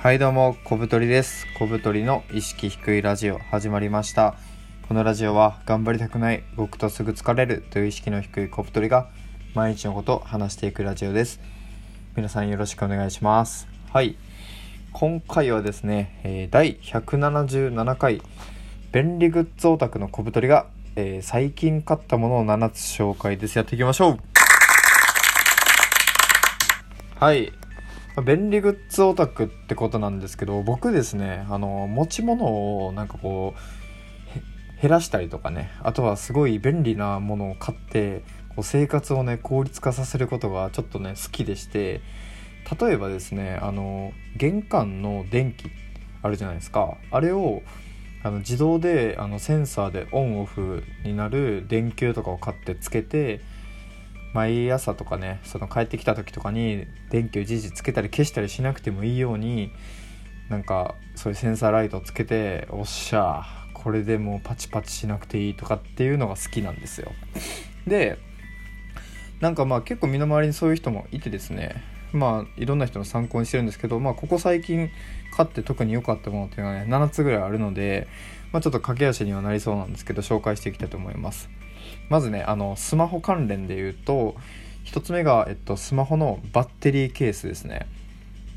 はいどうも、小太りです。小太りの意識低いラジオ始まりました。このラジオは頑張りたくない、僕とすぐ疲れるという意識の低い小太りが毎日のことを話していくラジオです。皆さんよろしくお願いします。はい。今回はですね、え第177回便利グッズオタクの小太りが、えー最近買ったものを7つ紹介です。やっていきましょうはい。便利グッズオタクってことなんですけど、僕ですね、あの、持ち物をなんかこう、減らしたりとかね、あとはすごい便利なものを買って、こう生活をね、効率化させることがちょっとね、好きでして、例えばですね、あの、玄関の電気あるじゃないですか。あれを、あの自動であのセンサーでオンオフになる電球とかを買ってつけて毎朝とかねその帰ってきた時とかに電気を一時つけたり消したりしなくてもいいようになんかそういうセンサーライトをつけておっしゃこれでもうパチパチしなくていいとかっていうのが好きなんですよ。でなんかまあ結構身の回りにそういう人もいてですね。まあいろんな人の参考にしてるんですけどまあここ最近買って特に良かったものっていうのはね7つぐらいあるのでまあちょっと駆け足にはなりそうなんですけど紹介していきたいと思います。まずねあのスマホ関連で言うと1つ目が、えっと、スマホのバッテリーケースですね。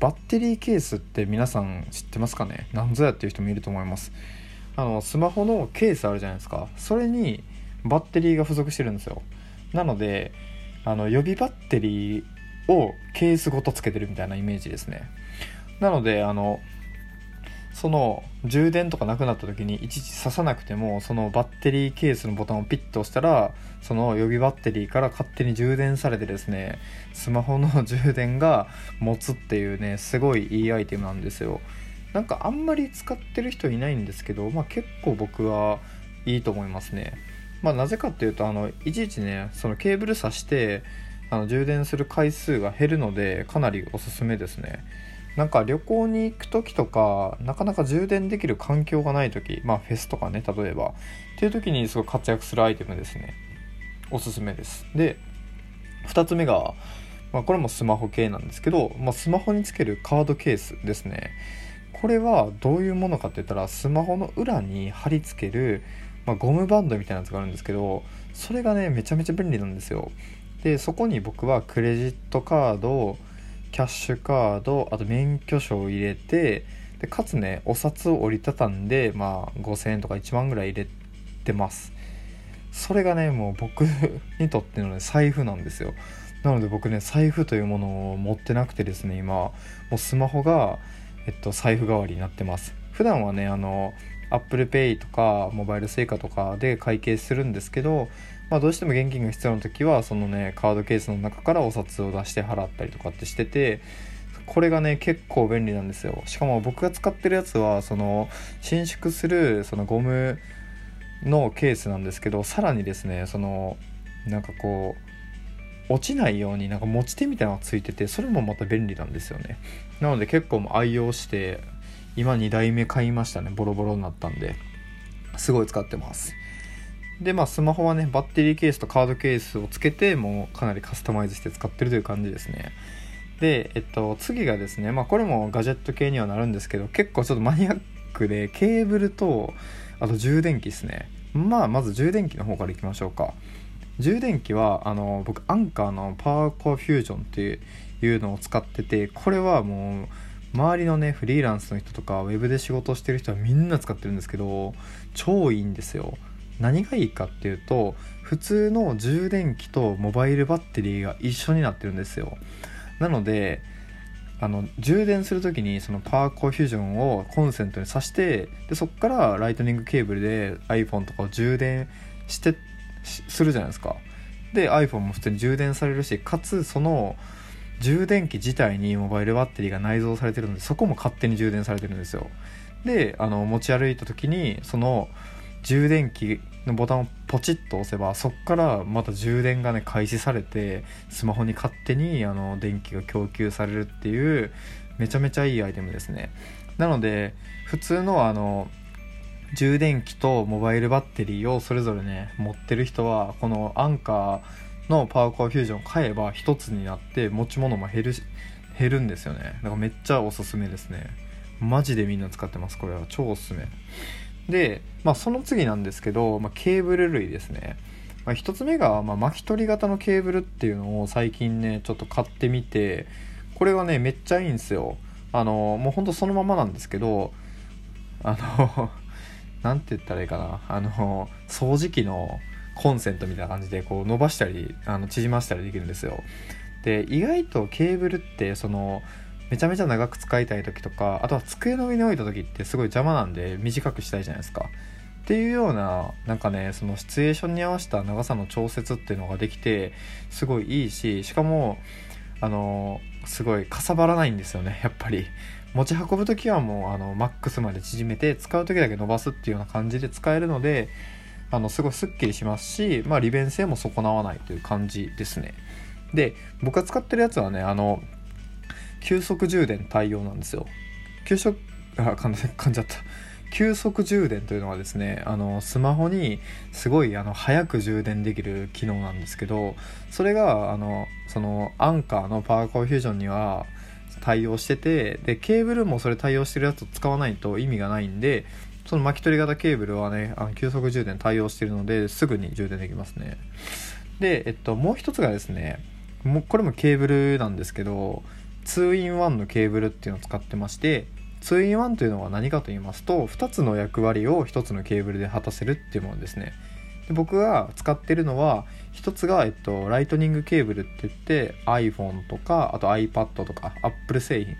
バッテリーケースって皆さん知ってますかね？何ぞやっていう人もいると思います。あのスマホのケースあるじゃないですか。それにバッテリーが付属してるんですよ。なのであの予備バッテリーをケースごとつけてるみたいなイメージですね。なのであのその充電とかなくなった時にいちいち刺さなくてもそのバッテリーケースのボタンをピッと押したらその予備バッテリーから勝手に充電されてですねスマホの充電が持つっていうねすごいいいアイテムなんですよ。なんかあんまり使ってる人いないんですけど、まあ、結構僕はいいと思いますね。まあなぜかっていうとあのいちいちねそのケーブル挿してあの充電する回数が減るのでかなりおすすめですね。なんか旅行に行く時とかなかなか充電できる環境がない時まあフェスとかね例えば。っていう時にすごい活躍するアイテムですね。おすすめです。で2つ目が、まあ、これもスマホ系なんですけど、まあ、スマホにつけるカードケースですね。これはどういうものかって言ったらスマホの裏に貼り付ける、まあ、ゴムバンドみたいなやつがあるんですけどそれがねめちゃめちゃ便利なんですよ。でそこに僕はクレジットカードキャッシュカードあと免許証を入れてでかつねお札を折りたたんで、まあ、5000円とか1万ぐらい入れてます。それがねもう僕 にとっての、ね、財布なんですよ。なので僕ね財布というものを持ってなくてですね今もうスマホが、えっと、財布代わりになってます。普段はねあの ApplePay とかモバイル Suica とかで会計するんですけど、まあ、どうしても現金が必要な時はそのねカードケースの中からお札を出して払ったりとかってしててこれがね結構便利なんですよ。しかも僕が使ってるやつはその伸縮するそのゴムのケースなんですけどさらにですねそのなんかこう落ちないようになんか持ち手みたいなのがついててそれもまた便利なんですよね。なので結構愛用して今2台目買いましたね。ボロボロになったんで。すごい使ってます。でまあスマホはねバッテリーケースとカードケースをつけてもうかなりカスタマイズして使ってるという感じですね。でえっと次がですねまあこれもガジェット系にはなるんですけど結構ちょっとマニアックでケーブルとあと充電器ですね。まあまず充電器の方からいきましょうか。充電器はあの僕アンカーのパワーコアフュージョンっていうのを使っててこれはもう周りのねフリーランスの人とかウェブで仕事してる人はみんな使ってるんですけど超いいんですよ。何がいいかっていうと普通の充電器とモバイルバッテリーが一緒になってるんですよ。なのであの充電する時にそのパーコフュージョンをコンセントに挿してでそこからライトニングケーブルで iPhone とかを充電してするじゃないですか。で iPhone も普通に充電されるしかつその充電器自体にモバイルバッテリーが内蔵されてるのでそこも勝手に充電されてるんですよ。であの持ち歩いた時にその充電器のボタンをポチッと押せばそこからまた充電がね開始されてスマホに勝手にあの電気が供給されるっていうめちゃめちゃいいアイテムですね。なので普通のあの充電器とモバイルバッテリーをそれぞれね持ってる人はこのアンカーのパワーコアフュージョン買えば一つになって持ち物も減る減るんですよね。だからめっちゃおすすめですね。マジでみんな使ってますこれは。超おすすめ。で、まあ、その次なんですけど、まあ、ケーブル類ですね、まあ、1つ目が、まあ、巻き取り型のケーブルっていうのを最近ねちょっと買ってみてこれがねめっちゃいいんですよ。あのもうほんとそのままなんですけどあの 何て言ったらいいかな。あの掃除機のコンセントみたいな感じでこう伸ばしたりあの縮ましたりできるんですよ。で意外とケーブルってそのめちゃめちゃ長く使いたい時とかあとは机の上に置いた時ってすごい邪魔なんで短くしたいじゃないですか。っていうようななんかねそのシチュエーションに合わせた長さの調節っていうのができてすごいいいししかもあのすごいかさばらないんですよねやっぱり。持ち運ぶ時はもうあのマックスまで縮めて使う時だけ伸ばすっていうような感じで使えるのであのすごいすっきりしますし、まあ、利便性も損なわないという感じですね。で僕が使ってるやつはねあの急速充電対応なんですよ。急速あ噛ん噛んじゃった。急速充電というのはですねあのスマホにすごいあの早く充電できる機能なんですけどそれがあのそのアンカーのパワーコンフュージョンには対応しててでケーブルもそれ対応してるやつを使わないと意味がないんでその巻き取り型ケーブルはねあの急速充電対応してるのですぐに充電できますね。で、えっと、もう一つがですねもうこれもケーブルなんですけど 2in1 のケーブルっていうのを使ってまして 2in1 というのは何かと言いますと2つの役割を1つのケーブルで果たせるっていうものですね。で僕が使ってるのは1つが、えっと、ライトニングケーブルって言って iPhone とかあと iPad とか Apple 製品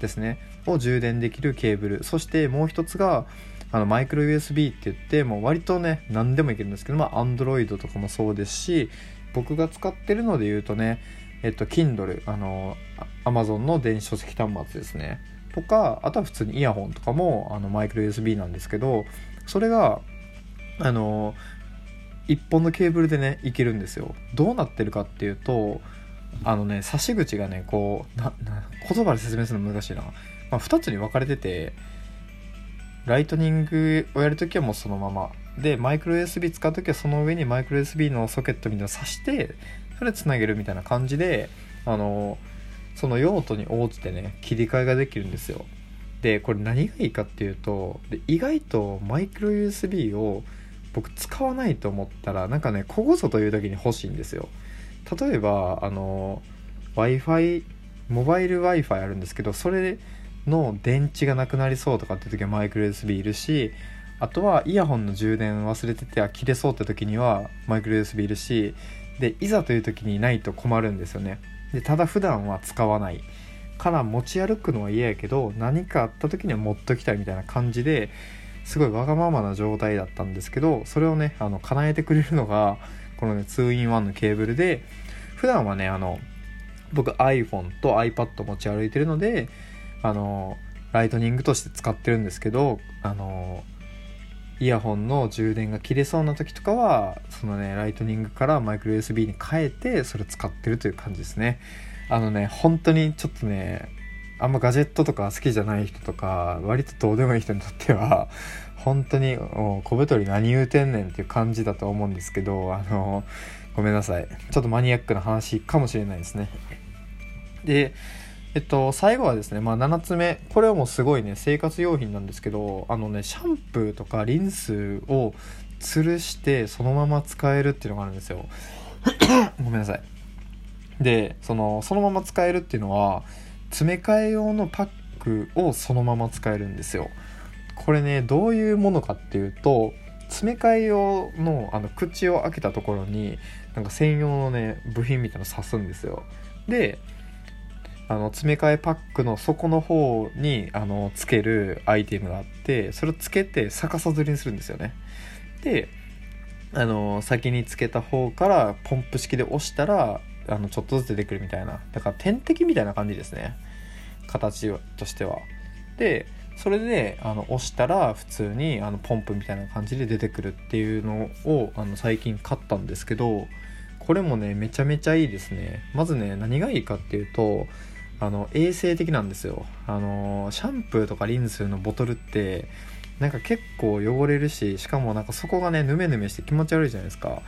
ですね。を充電できるケーブル。そしてもう1つがあのマイクロ USB って言ってもう割とね何でもいけるんですけどまあ Android とかもそうですし僕が使ってるので言うとねえっと Kindle あの Amazon の電子書籍端末ですね。とかあとは普通にイヤホンとかもあのマイクロ USB なんですけどそれがあの1本のケーブルでねいけるんですよ。どうなってるかっていうとあのね差し口がねこうな言葉で説明するの難しいな、まあ、2つに分かれててライトニングをやるときはもうそのまま。でマイクロ USB 使う時はその上にマイクロ USB のソケットみたいなの挿してそれつなげるみたいな感じであのその用途に応じてね切り替えができるんですよ。でこれ何がいいかっていうとで意外とマイクロ USB を僕使わないと思ったらなんかねここぞという時に欲しいんですよ。例えばあの w i f i モバイル w i f i あるんですけどそれの電池がなくなりそうとかって時はマイクロ USB いるしあとはイヤホンの充電忘れてて切れそうって時にはマイクロ USB いるしでいざという時にないと困るんですよね。でただ普段は使わないから持ち歩くのは嫌やけど何かあった時には持っときたいみたいな感じですごいわがままな状態だったんですけどそれをねあの叶えてくれるのがこのね 2in1 のケーブルで普段はねあの僕 iPhone と iPad 持ち歩いてるのであのライトニングとして使ってるんですけどあのイヤホンの充電が切れそうな時とかはそのねライトニングからマイクロ USB に変えてそれ使ってるという感じですね。あのね本当にちょっとねあんまガジェットとか好きじゃない人とか割とどうでもいい人にとっては本当に小太り何言うてんねんっていう感じだと思うんですけどあのごめんなさい。ちょっとマニアックな話かもしれないですね。でえっと、最後はですね、まあ、7つ目。これはもうすごいね生活用品なんですけどあのねシャンプーとかリンスを吊るしてそのまま使えるっていうのがあるんですよ。ごめんなさい。でそのそのまま使えるっていうのは詰め替え用のパックをそのまま使えるんですよ。これねどういうものかっていうと詰め替え用のあの口を開けたところになんか専用のね部品みたいなの刺すんですよ。であの詰め替えパックの底の方にあのつけるアイテムがあってそれをつけて逆さずりにするんですよね。であの先につけた方からポンプ式で押したらあのちょっとずつ出てくるみたいな。だから点滴みたいな感じですね。形としては。でそれであの押したら普通にあのポンプみたいな感じで出てくるっていうのをあの最近買ったんですけどこれもねめちゃめちゃいいですね。まずね何がいいかっていうとあの衛生的なんですよ。あのシャンプーとかリンスのボトルってなんか結構汚れるししかもなんかそこがねヌメヌメして気持ち悪いじゃないですか。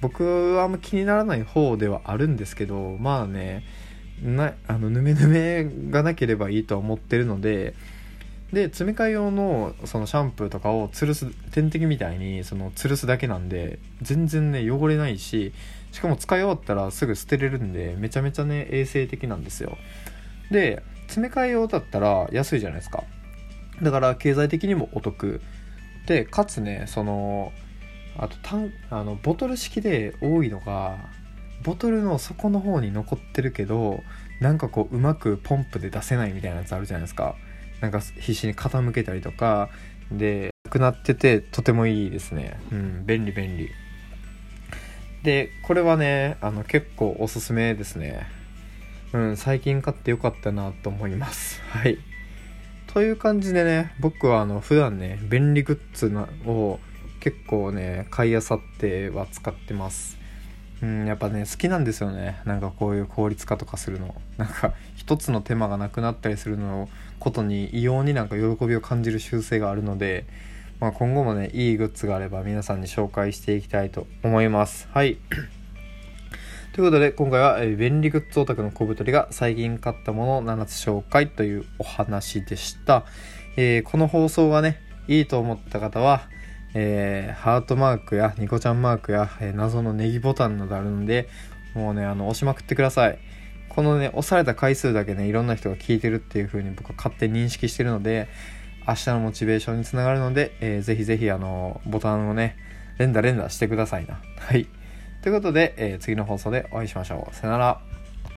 僕はあんま気にならない方ではあるんですけどまあねなあのヌメヌメがなければいいとは思ってるのでで詰め替え用のそのシャンプーとかを吊るす点滴みたいにその吊るすだけなんで全然ね汚れないししかも使い終わったらすぐ捨てれるんでめちゃめちゃね衛生的なんですよ。で詰め替え用だったら安いじゃないですか。だから経済的にもお得。でかつねそのあとタンあのボトル式で多いのがボトルの底の方に残ってるけどなんかこううまくポンプで出せないみたいなやつあるじゃないですか。なんか必死に傾けたりとか。でなくなっててとてもいいですね。うん便利便利。でこれはねあの結構おすすめですね。うん最近買ってよかったなと思います。はい。という感じでね僕はあの普段ね便利グッズを結構ね買いあさっては使ってます。うんやっぱね好きなんですよね。なんかこういう効率化とかするの。なんか一つの手間がなくなったりするのことに異様になんか喜びを感じる習性があるので、まあ、今後もねいいグッズがあれば皆さんに紹介していきたいと思います。はい。ということで今回は、便利グッズオタクの小太りが最近買ったものを7つ紹介というお話でした、えー、この放送がねいいと思った方はえー、ハートマークやニコちゃんマークや、えー、謎のネギボタンなどあるんで、もうね、あの、押しまくってください。このね、押された回数だけね、いろんな人が聞いてるっていう風に僕は勝手に認識してるので、明日のモチベーションにつながるので、えー、ぜひぜひあの、ボタンをね、連打連打してくださいな。はい。ということで、えー、次の放送でお会いしましょう。さよなら。